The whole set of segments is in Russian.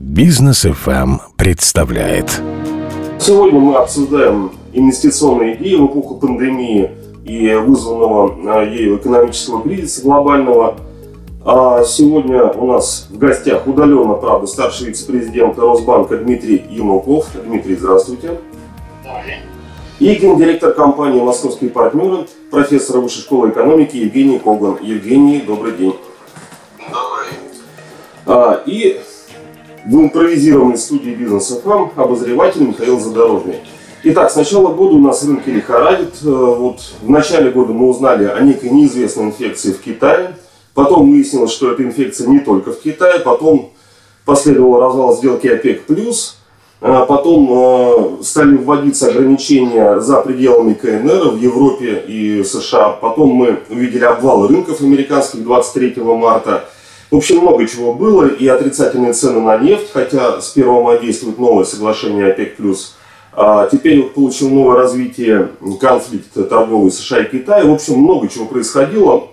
Бизнес FM представляет. Сегодня мы обсуждаем инвестиционные идеи в эпоху пандемии и вызванного а, ею экономического кризиса глобального. А сегодня у нас в гостях удаленно, правда, старший вице-президент Росбанка Дмитрий Юмаков. Дмитрий, здравствуйте. И гендиректор компании «Московские партнеры», профессор Высшей школы экономики Евгений Коган. Евгений, добрый день. Добрый. А, и в импровизированной студии бизнеса ФАМ обозреватель Михаил Задорожный. Итак, с начала года у нас рынки лихорадит. Э, вот в начале года мы узнали о некой неизвестной инфекции в Китае. Потом выяснилось, что эта инфекция не только в Китае. Потом последовал развал сделки ОПЕК+. А потом э, стали вводиться ограничения за пределами КНР в Европе и США. Потом мы увидели обвал рынков американских 23 марта. В общем, много чего было, и отрицательные цены на нефть, хотя с 1 мая действует новое соглашение ОПЕК+. А теперь получил новое развитие конфликт торговый США и Китая. В общем, много чего происходило.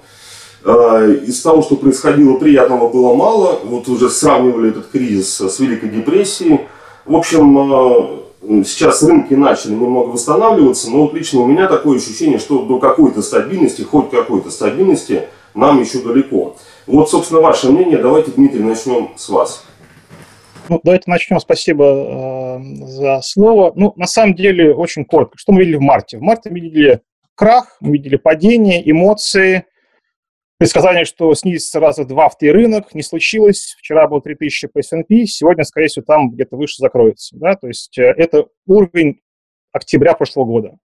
А, из того, что происходило, приятного было мало. Вот уже сравнивали этот кризис с Великой депрессией. В общем, а, сейчас рынки начали немного восстанавливаться, но вот лично у меня такое ощущение, что до какой-то стабильности, хоть какой-то стабильности нам еще далеко. Вот, собственно, ваше мнение. Давайте, Дмитрий, начнем с вас. Ну, давайте начнем. Спасибо э, за слово. Ну, на самом деле, очень коротко. Что мы видели в марте? В марте мы видели крах, мы видели падение, эмоции, предсказание, что снизится раза два в три рынок, не случилось. Вчера было 3000 по S&P, сегодня, скорее всего, там где-то выше закроется. Да? То есть э, это уровень октября прошлого года.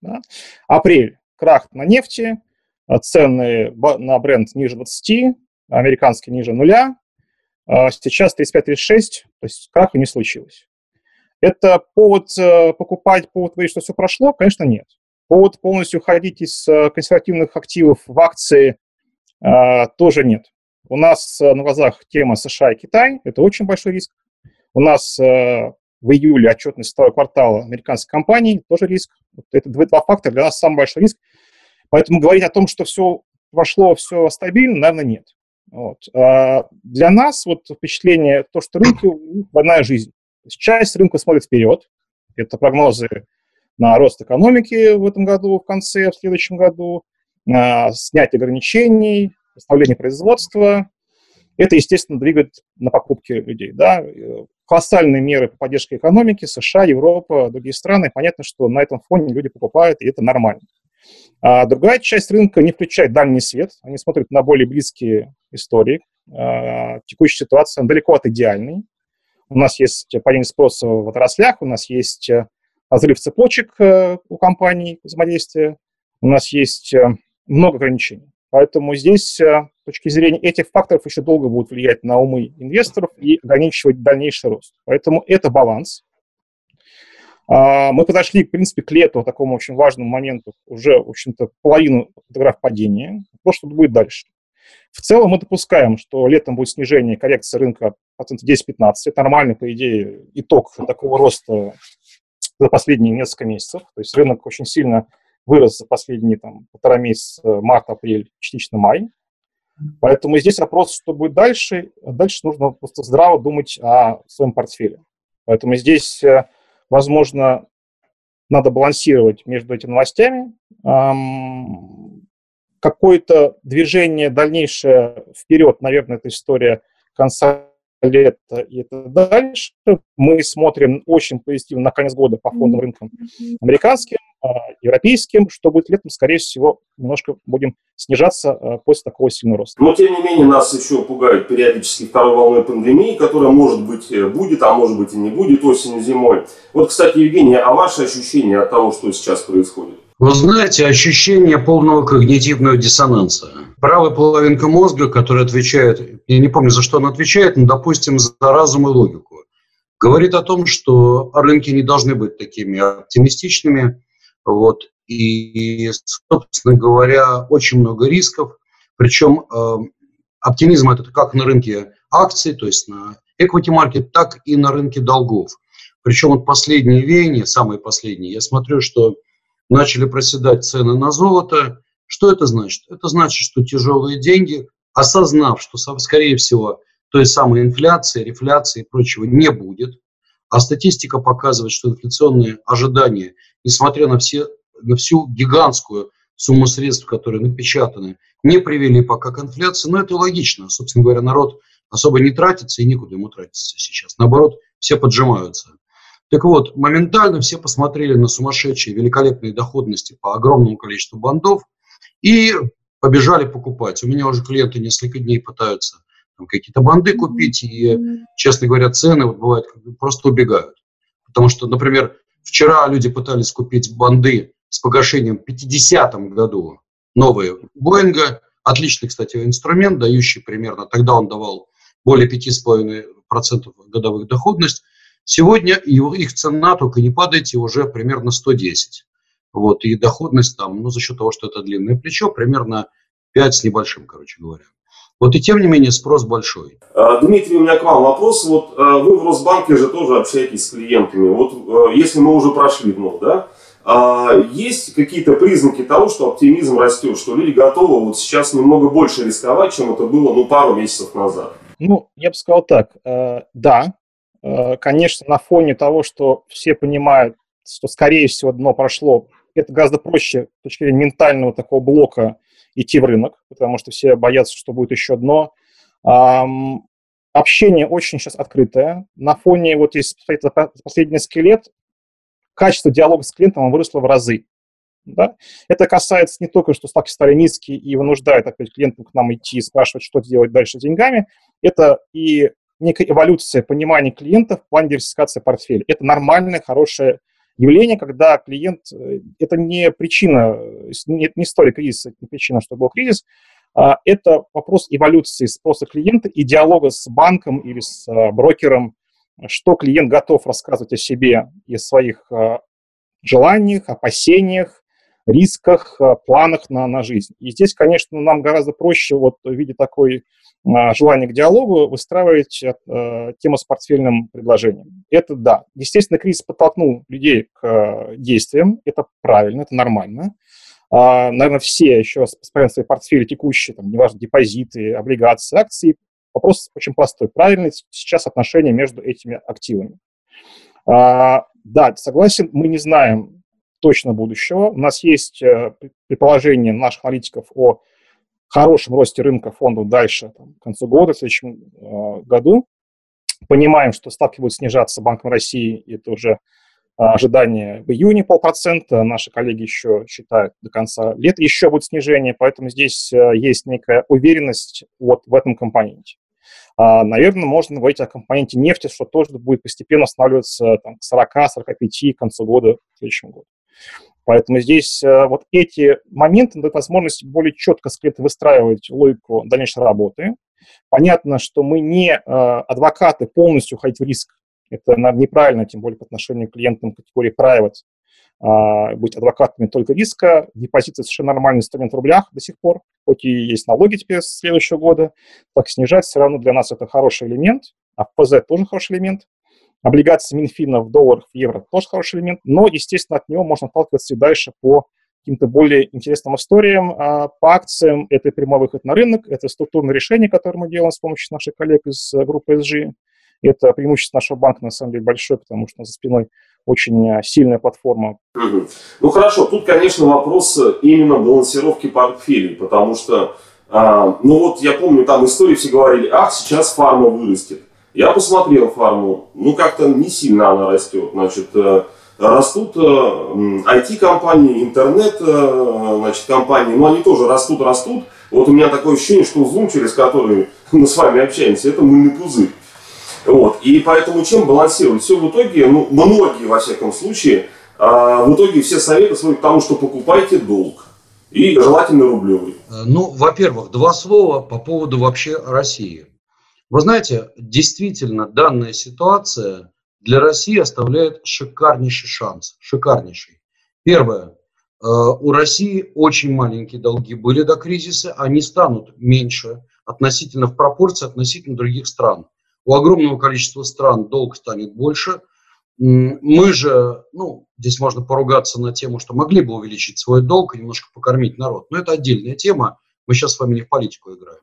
Да? Апрель. Крах на нефти, цены на бренд ниже 20, американский ниже нуля. А сейчас 35-36, то есть краха не случилось. Это повод э, покупать, повод говорить, что все прошло? Конечно, нет. Повод полностью уходить из э, консервативных активов в акции а, тоже нет. У нас э, на глазах тема США и Китай, это очень большой риск. У нас в июле отчетность второго квартала американской компании, тоже риск. Это два фактора, для нас самый большой риск. Поэтому говорить о том, что все прошло, все стабильно, наверное, нет. Вот. А для нас вот впечатление, то, что рынки, двойная жизнь. Часть рынка смотрит вперед. Это прогнозы на рост экономики в этом году, в конце, в следующем году, снятие ограничений, восстановление производства. Это, естественно, двигает на покупки людей. Да? Колоссальные меры по поддержке экономики, США, Европа, другие страны. Понятно, что на этом фоне люди покупают, и это нормально. А другая часть рынка не включает дальний свет, они смотрят на более близкие истории. А, текущая ситуация далеко от идеальной. У нас есть падение спроса в отраслях, у нас есть э, разрыв цепочек э, у компаний взаимодействия, у нас есть э, много ограничений. Поэтому здесь, с точки зрения этих факторов, еще долго будут влиять на умы инвесторов и ограничивать дальнейший рост. Поэтому это баланс. А, мы подошли, в принципе, к лету, такому очень важному моменту, уже, в общем-то, половину фотограф падения. То, что будет дальше. В целом мы допускаем, что летом будет снижение коррекции рынка процентов 10-15. Это нормальный, по идее, итог такого роста за последние несколько месяцев. То есть рынок очень сильно вырос за последние там, полтора месяца, март, апрель, частично май. Поэтому здесь вопрос, что будет дальше. Дальше нужно просто здраво думать о своем портфеле. Поэтому здесь э, Возможно, надо балансировать между этими новостями. Какое-то движение дальнейшее вперед, наверное, это история конца лета и это дальше. Мы смотрим очень позитивно на конец года по фондовым рынкам американским, а, европейским, что будет летом, скорее всего, немножко будем снижаться а, после такого сильного роста. Но, тем не менее, нас еще пугают периодически второй волной пандемии, которая, может быть, э, будет, а может быть и не будет осенью, зимой. Вот, кстати, Евгений, а ваши ощущения от того, что сейчас происходит? Вы знаете, ощущение полного когнитивного диссонанса. Правая половинка мозга, которая отвечает, я не помню, за что она отвечает, но, допустим, за разум и логику, говорит о том, что рынки не должны быть такими оптимистичными, вот, и, собственно говоря, очень много рисков, причем э, оптимизм это как на рынке акций, то есть на equity market, так и на рынке долгов. Причем вот последние веяния, самые последние, я смотрю, что начали проседать цены на золото. Что это значит? Это значит, что тяжелые деньги, осознав, что, скорее всего, той самой инфляции, рефляции и прочего не будет. А статистика показывает, что инфляционные ожидания, несмотря на, все, на всю гигантскую сумму средств, которые напечатаны, не привели пока к инфляции. Но это логично. Собственно говоря, народ особо не тратится и никуда ему тратиться сейчас. Наоборот, все поджимаются. Так вот, моментально все посмотрели на сумасшедшие великолепные доходности по огромному количеству бандов и побежали покупать. У меня уже клиенты несколько дней пытаются там, какие-то банды купить, и, честно говоря, цены вот бывают просто убегают. Потому что, например, вчера люди пытались купить банды с погашением в 50 году новые Боинга. Отличный, кстати, инструмент, дающий примерно, тогда он давал более 5,5% годовых доходность. Сегодня его, их цена только не падает, и уже примерно 110. Вот, и доходность там, ну, за счет того, что это длинное плечо, примерно 5 с небольшим, короче говоря. Вот и тем не менее спрос большой. А, Дмитрий, у меня к вам вопрос. Вот а, вы в Росбанке же тоже общаетесь с клиентами. Вот а, если мы уже прошли дно, да, есть какие-то признаки того, что оптимизм растет, что люди готовы вот сейчас немного больше рисковать, чем это было ну, пару месяцев назад? Ну, я бы сказал так. Да, конечно, на фоне того, что все понимают, что, скорее всего, дно прошло, это гораздо проще с точки зрения ментального такого блока идти в рынок, потому что все боятся, что будет еще дно. Общение очень сейчас открытое. На фоне, вот если посмотреть последний несколько лет, качество диалога с клиентом выросло в разы. Да? Это касается не только, что ставки стали низкие и вынуждает опять клиентов к нам идти и спрашивать, что делать дальше с деньгами. Это и некая эволюция понимания клиентов в плане диверсификации портфеля. Это нормальная, хорошая явление, когда клиент, э, это не причина, не, не история кризиса, это не причина, что был кризис, а это вопрос эволюции спроса клиента и диалога с банком или с а, брокером, что клиент готов рассказывать о себе и о своих а, желаниях, опасениях, рисках, планах на, на жизнь. И здесь, конечно, нам гораздо проще вот в виде такой желание к диалогу выстраивать э, тему с портфельным предложением. Это да. Естественно, кризис подтолкнул людей к э, действиям. Это правильно, это нормально. А, наверное, все еще посмотрят свои портфели текущие, там, неважно, депозиты, облигации, акции. Вопрос очень простой. Правильно сейчас отношения между этими активами? А, да, согласен, мы не знаем точно будущего. У нас есть э, предположение наших аналитиков о хорошем росте рынка фондов дальше, там, к концу года, в следующем э, году. Понимаем, что ставки будут снижаться Банком России, это уже а, ожидание в июне полпроцента, наши коллеги еще считают до конца лета еще будет снижение, поэтому здесь э, есть некая уверенность вот в этом компоненте. А, наверное, можно говорить о компоненте нефти, что тоже будет постепенно останавливаться там, к 40-45 к концу года, в следующем году. Поэтому здесь э, вот эти моменты дают возможность более четко с клиентом выстраивать логику дальнейшей работы. Понятно, что мы не э, адвокаты полностью уходить в риск. Это неправильно, тем более по отношению к клиентам категории private, э, быть адвокатами только риска. Депозиты совершенно нормальный инструмент в рублях до сих пор, хоть и есть налоги теперь с следующего года. Так снижать все равно для нас это хороший элемент, а ПЗ тоже хороший элемент. Облигации Минфина в долларах, в евро тоже хороший элемент, но, естественно, от него можно отталкиваться и дальше по каким-то более интересным историям. А по акциям это прямой выход на рынок, это структурное решение, которое мы делаем с помощью наших коллег из э, группы SG. Это преимущество нашего банка, на самом деле, большое, потому что за спиной очень э, сильная платформа. Ну хорошо, тут, конечно, вопрос именно балансировки портфелей, потому что, а, ну вот я помню, там истории все говорили, ах, сейчас фарма вырастет. Я посмотрел фарму, ну как-то не сильно она растет. Значит, э, растут IT-компании, э, интернет, э, значит, компании, но они тоже растут, растут. Вот у меня такое ощущение, что Zoom, через который мы с вами общаемся, это мыльный пузырь. Вот. И поэтому чем балансировать? Все в итоге, ну, многие, во всяком случае, в итоге все советы сводят к тому, что покупайте долг. И желательно рублевый. Ну, во-первых, два слова по поводу вообще России. Вы знаете, действительно, данная ситуация для России оставляет шикарнейший шанс. Шикарнейший. Первое. Э, у России очень маленькие долги были до кризиса, они станут меньше относительно в пропорции относительно других стран. У огромного количества стран долг станет больше. Мы же, ну, здесь можно поругаться на тему, что могли бы увеличить свой долг и немножко покормить народ. Но это отдельная тема. Мы сейчас с вами не в политику играем.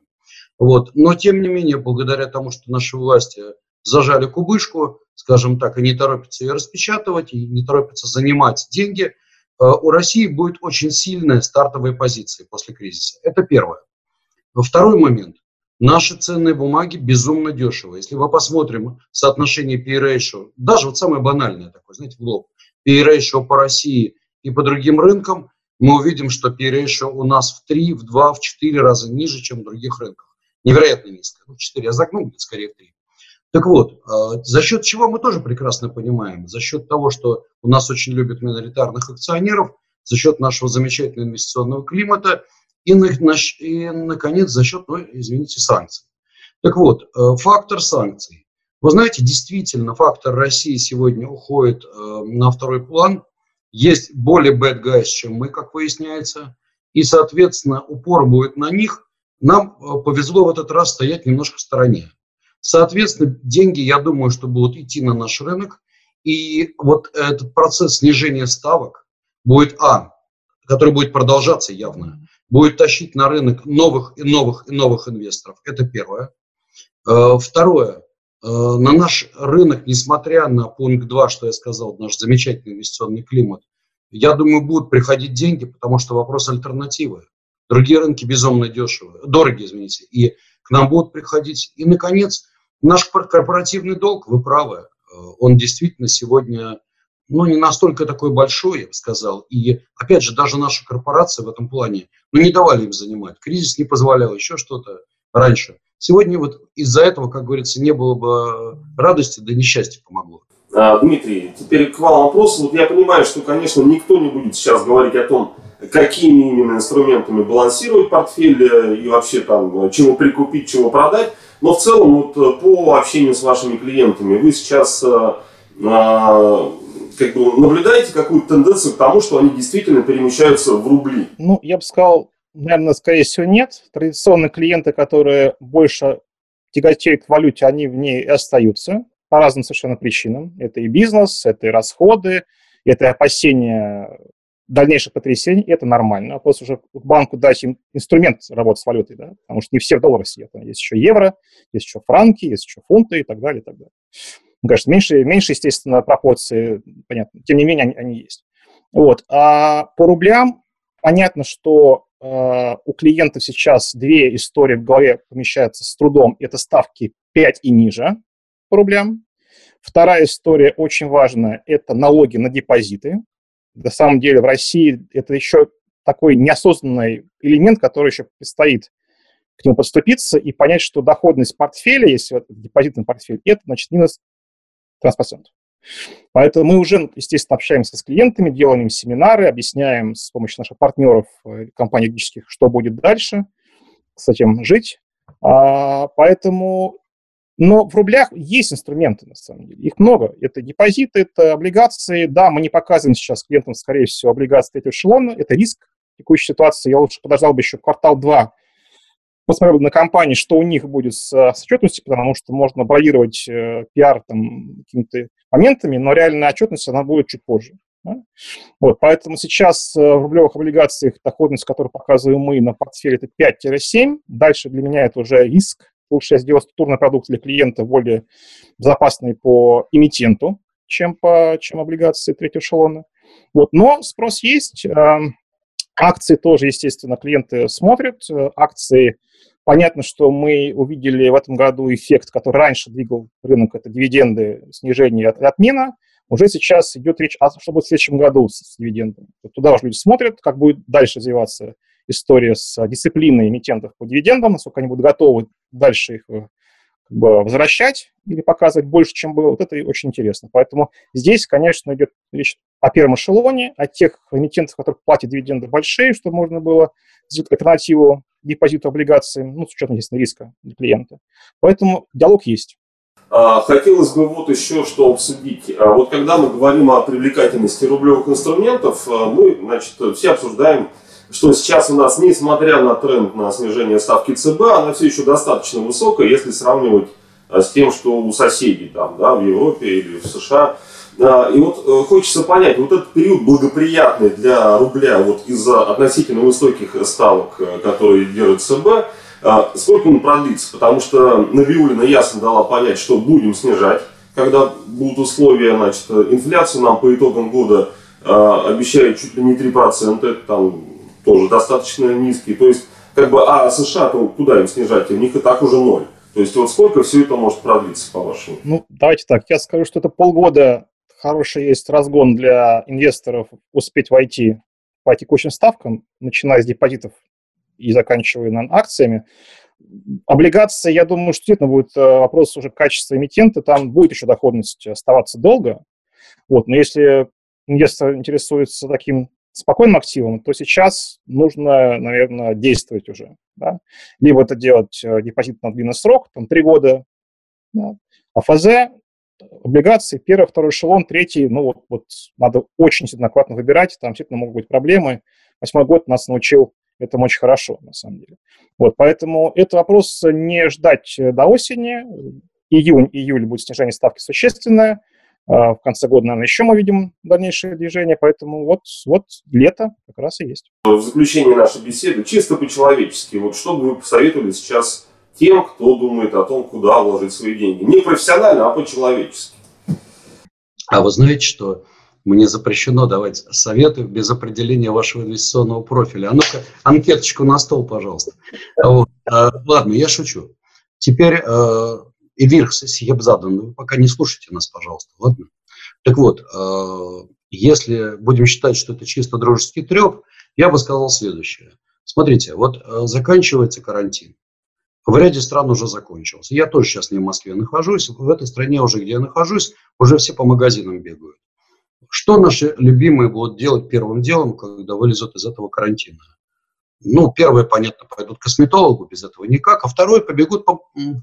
Вот. Но, тем не менее, благодаря тому, что наши власти зажали кубышку, скажем так, и не торопятся ее распечатывать, и не торопятся занимать деньги, э, у России будет очень сильная стартовая позиция после кризиса. Это первое. Второй момент. Наши ценные бумаги безумно дешево. Если мы посмотрим соотношение P-ratio, даже вот самое банальное такое, знаете, в лоб, P-ratio по России и по другим рынкам, мы увидим, что P-ratio у нас в 3, в 2, в 4 раза ниже, чем в других рынках. Невероятно низко. Ну, 4 я загнул, скорее в 3. Так вот, а, за счет чего мы тоже прекрасно понимаем? За счет того, что у нас очень любят миноритарных акционеров, за счет нашего замечательного инвестиционного климата – и, и наконец, за счет, ну, извините, санкций. Так вот, э, фактор санкций. Вы знаете, действительно, фактор России сегодня уходит э, на второй план. Есть более bad guys, чем мы, как выясняется. И, соответственно, упор будет на них. Нам э, повезло в этот раз стоять немножко в стороне. Соответственно, деньги, я думаю, что будут идти на наш рынок. И вот этот процесс снижения ставок будет, а, который будет продолжаться явно, будет тащить на рынок новых и новых и новых инвесторов. Это первое. Э, второе. Э, на наш рынок, несмотря на пункт 2, что я сказал, наш замечательный инвестиционный климат, я думаю, будут приходить деньги, потому что вопрос альтернативы. Другие рынки безумно дешевые, дорогие, извините, и к нам будут приходить. И, наконец, наш корпоративный долг, вы правы, э, он действительно сегодня ну, не настолько такой большой, я бы сказал. И, опять же, даже наши корпорации в этом плане, ну, не давали им занимать. Кризис не позволял, еще что-то раньше. Сегодня вот из-за этого, как говорится, не было бы радости, да несчастье помогло. А, Дмитрий, теперь к вам вопрос. Вот я понимаю, что, конечно, никто не будет сейчас говорить о том, какими именно инструментами балансировать портфель э, и вообще там, э, чего прикупить, чего продать. Но в целом, вот э, по общению с вашими клиентами, вы сейчас как бы наблюдаете какую-то тенденцию к тому, что они действительно перемещаются в рубли? Ну, я бы сказал, наверное, скорее всего, нет. Традиционные клиенты, которые больше тяготеют к валюте, они в ней и остаются по разным совершенно причинам. Это и бизнес, это и расходы, это и опасения дальнейших потрясений, это нормально. Просто уже к банку дать им инструмент работы с валютой, да, потому что не все в долларах сидят. Есть еще евро, есть еще франки, есть еще фунты и так далее, и так далее. Ну, конечно, меньше, меньше, естественно, пропорции, понятно, тем не менее они, они есть. Вот. А по рублям понятно, что э, у клиентов сейчас две истории в голове помещаются с трудом. Это ставки 5 и ниже по рублям. Вторая история очень важная – это налоги на депозиты. На самом деле в России это еще такой неосознанный элемент, который еще предстоит к нему подступиться и понять, что доходность портфеля, если это депозитный портфель, это значит минус 13%. Поэтому мы уже, естественно, общаемся с клиентами, делаем им семинары, объясняем с помощью наших партнеров, э, компаний юридических, что будет дальше, с этим жить. А, поэтому, но в рублях есть инструменты, на самом деле. Их много. Это депозиты, это облигации. Да, мы не показываем сейчас клиентам, скорее всего, облигации третьего эшелона. Это риск текущей ситуации. Я лучше подождал бы еще квартал-два, посмотрел на компании, что у них будет с, с отчетностью, потому что можно бравировать э, пиар там какими-то моментами, но реальная отчетность, она будет чуть позже. Да? Вот, поэтому сейчас э, в рублевых облигациях доходность, которую показываем мы на портфеле, это 5-7. Дальше для меня это уже риск. Лучше я сделаю структурный продукт для клиента более безопасный по эмитенту, чем, по, чем облигации третьего эшелона. Вот, но спрос есть. Эм, акции тоже, естественно, клиенты смотрят. Э, акции Понятно, что мы увидели в этом году эффект, который раньше двигал рынок, это дивиденды, снижение от, отмена. Уже сейчас идет речь, а что будет в следующем году с дивидендами. Туда уже люди смотрят, как будет дальше развиваться история с дисциплиной эмитентов по дивидендам, насколько они будут готовы дальше их э, как бы, возвращать или показывать больше, чем было. Вот это очень интересно. Поэтому здесь, конечно, идет речь о первом эшелоне, о тех эмитентах, которые платят дивиденды большие, чтобы можно было сделать альтернативу депозиту облигациям, ну, с учетом, естественно, риска для клиента. Поэтому диалог есть. А, хотелось бы вот еще что обсудить. А вот когда мы говорим о привлекательности рублевых инструментов, а, мы, значит, все обсуждаем, что сейчас у нас, несмотря на тренд на снижение ставки ЦБ, она все еще достаточно высокая, если сравнивать с тем, что у соседей там, да, в Европе или в США – и вот э, хочется понять, вот этот период благоприятный для рубля вот из-за относительно высоких ставок, э, которые держит ЦБ, сколько он продлится? Потому что Навиулина ясно дала понять, что будем снижать, когда будут условия, значит, инфляцию нам по итогам года обещают чуть ли не 3%, это там тоже достаточно низкий. То есть, как бы, а США-то куда им снижать? У них и так уже ноль. То есть, вот сколько все это может продлиться, по-вашему? Ну, давайте так, я скажу, что это полгода хороший есть разгон для инвесторов успеть войти по текущим ставкам, начиная с депозитов и заканчивая на акциями. Облигации, я думаю, что действительно будет э, вопрос уже качества эмитента, там будет еще доходность оставаться долго. Вот, но если инвестор интересуется таким спокойным активом, то сейчас нужно, наверное, действовать уже. Да? Либо это делать э, депозит на длинный срок, там три года, да? а ФЗ, облигации, первый, второй эшелон, третий, ну вот, вот надо очень аккуратно выбирать, там действительно могут быть проблемы. Восьмой год нас научил этому очень хорошо, на самом деле. Вот, поэтому это вопрос не ждать до осени. Июнь, июль будет снижение ставки существенное. А, в конце года, наверное, еще мы видим дальнейшее движение, поэтому вот, вот лето как раз и есть. В заключение нашей беседы, чисто по-человечески, вот что бы вы посоветовали сейчас тем, кто думает о том, куда вложить свои деньги? Не профессионально, а по-человечески. А вы знаете, что мне запрещено давать советы без определения вашего инвестиционного профиля. А ну-ка, анкеточку на стол, пожалуйста. Вот. А, ладно, я шучу. Теперь э, Эвир Сьебзадан, вы пока не слушайте нас, пожалуйста, ладно? Так вот, э, если будем считать, что это чисто дружеский треп, я бы сказал следующее. Смотрите, вот э, заканчивается карантин. В ряде стран уже закончился. Я тоже сейчас не в Москве нахожусь. В этой стране уже, где я нахожусь, уже все по магазинам бегают. Что наши любимые будут делать первым делом, когда вылезут из этого карантина? Ну, первое, понятно, пойдут к косметологу, без этого никак, а второе, побегут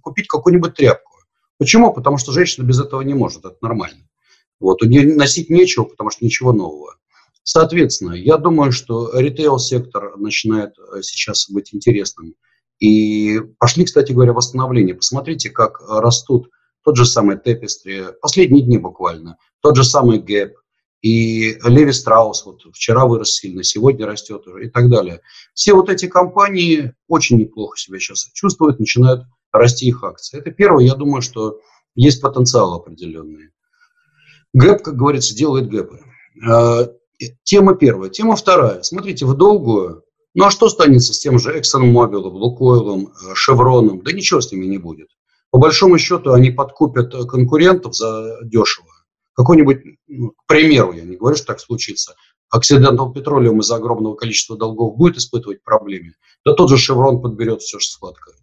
купить какую-нибудь тряпку. Почему? Потому что женщина без этого не может, это нормально. Вот, у нее носить нечего, потому что ничего нового. Соответственно, я думаю, что ритейл-сектор начинает э, сейчас быть интересным. И пошли, кстати говоря, восстановления. Посмотрите, как растут тот же самый Tapestry, последние дни буквально, тот же самый Gap, и Леви Страус вот вчера вырос сильно, сегодня растет уже и так далее. Все вот эти компании очень неплохо себя сейчас чувствуют, начинают расти их акции. Это первое, я думаю, что есть потенциал определенный. Гэп, как говорится, делает гэпы. А, тема первая. Тема вторая. Смотрите, в долгую, ну а что станется с тем же ExxonMobil, Лукойлом, Шевроном? Да ничего с ними не будет. По большому счету они подкупят конкурентов за дешево какой-нибудь, ну, к примеру, я не говорю, что так случится, Occidental Petroleum из-за огромного количества долгов будет испытывать проблемы, да тот же Шеврон подберет все же сладкое.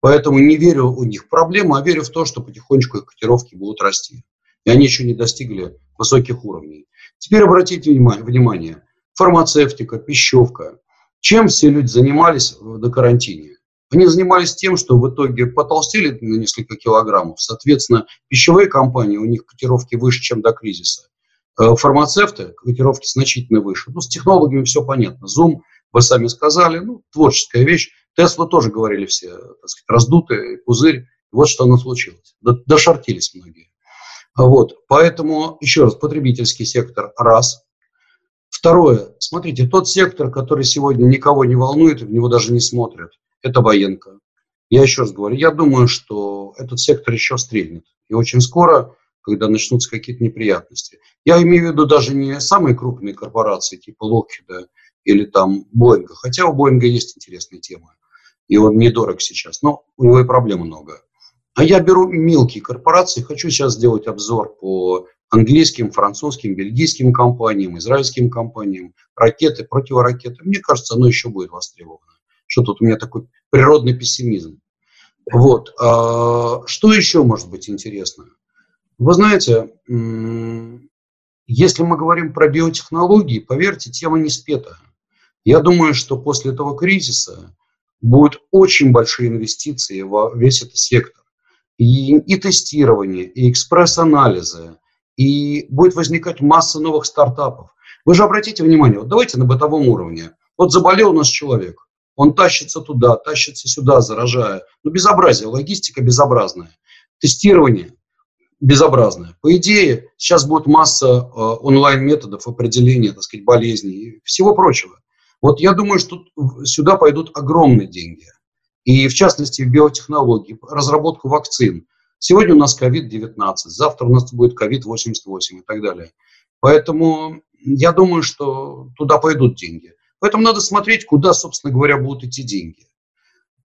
Поэтому не верю у них в проблему, а верю в то, что потихонечку их котировки будут расти. И они еще не достигли высоких уровней. Теперь обратите внимание, фармацевтика, пищевка. Чем все люди занимались на карантине? Они занимались тем, что в итоге потолстели на несколько килограммов. Соответственно, пищевые компании, у них котировки выше, чем до кризиса. Э, фармацевты, котировки значительно выше. Ну, с технологиями все понятно. Zoom, вы сами сказали, ну, творческая вещь. Тесла тоже говорили все, так сказать, раздутый пузырь. Вот что оно случилось. Дошортились многие. Вот, поэтому, еще раз, потребительский сектор – раз. Второе, смотрите, тот сектор, который сегодня никого не волнует, в него даже не смотрят – это военка. Я еще раз говорю, я думаю, что этот сектор еще стрельнет. И очень скоро, когда начнутся какие-то неприятности. Я имею в виду даже не самые крупные корпорации, типа Локхеда или там Боинга. Хотя у Боинга есть интересные темы. И он недорог сейчас, но у него и проблем много. А я беру мелкие корпорации, хочу сейчас сделать обзор по английским, французским, бельгийским компаниям, израильским компаниям, ракеты, противоракеты. Мне кажется, оно еще будет востребовано что тут у меня такой природный пессимизм. Вот. А, что еще может быть интересно? Вы знаете, если мы говорим про биотехнологии, поверьте, тема не спета. Я думаю, что после этого кризиса будут очень большие инвестиции в весь этот сектор. И, и тестирование, и экспресс-анализы, и будет возникать масса новых стартапов. Вы же обратите внимание, вот давайте на бытовом уровне. Вот заболел у нас человек, он тащится туда, тащится сюда, заражая. Ну, безобразие, логистика безобразная. Тестирование безобразное. По идее, сейчас будет масса э, онлайн-методов определения, так сказать, болезней и всего прочего. Вот я думаю, что сюда пойдут огромные деньги. И в частности в биотехнологии, разработку вакцин. Сегодня у нас COVID-19, завтра у нас будет COVID-88 и так далее. Поэтому я думаю, что туда пойдут деньги. Поэтому надо смотреть, куда, собственно говоря, будут идти деньги.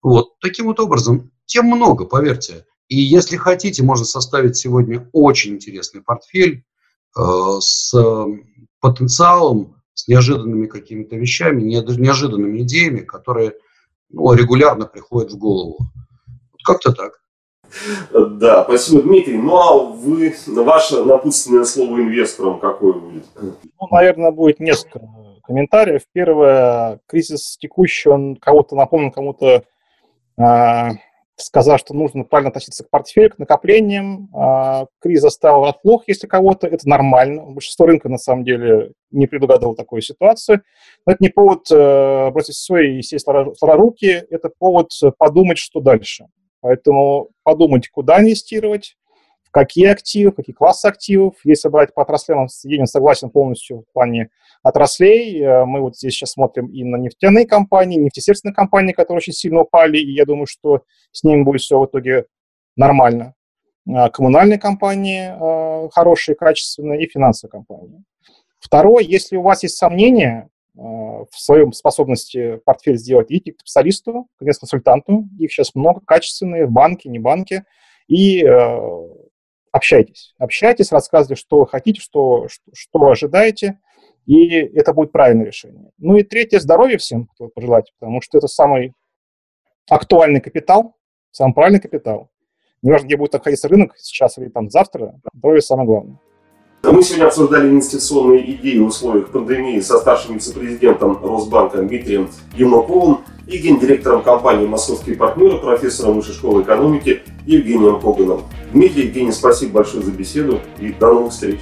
Вот таким вот образом. Тем много, поверьте. И если хотите, можно составить сегодня очень интересный портфель э, с потенциалом, с неожиданными какими-то вещами, неожиданными идеями, которые ну, регулярно приходят в голову. Как-то так. Да, спасибо, Дмитрий. Ну а вы, ваше напутственное слово инвесторам какое будет? Ну, наверное, будет несколько комментариев. Первое, кризис текущий, он кого-то напомнил, кому-то э, сказал, что нужно правильно относиться к портфелю, к накоплениям. Э, кризис оставил врасплох, если кого-то. Это нормально. Большинство рынка, на самом деле, не предугадывал такую ситуацию. Но это не повод э, бросить все и сесть сложа руки. Это повод подумать, что дальше. Поэтому подумать, куда инвестировать, какие активы, какие классы активов. Если брать по отраслям, Евгений согласен полностью в плане отраслей. Э, мы вот здесь сейчас смотрим и на нефтяные компании, нефтесерственные компании, которые очень сильно упали, и я думаю, что с ними будет все в итоге нормально. Э, коммунальные компании э, хорошие, качественные, и финансовые компании. Второе, если у вас есть сомнения, в своем способности портфель сделать, идите к специалисту, к консультанту, их сейчас много, качественные, в банке, не банке, и общайтесь. Общайтесь, рассказывайте, что хотите, что, что, ожидаете, и это будет правильное решение. Ну и третье, здоровье всем пожелать, потому что это самый актуальный капитал, самый правильный капитал. Неважно, где будет находиться рынок сейчас или там завтра, здоровье самое главное. Мы сегодня обсуждали инвестиционные идеи в условиях пандемии со старшим вице-президентом Росбанка Дмитрием Евноковым и гендиректором компании «Московские партнеры», профессором Высшей школы экономики Евгением Коганом. Дмитрий, Евгений, спасибо большое за беседу и до новых встреч.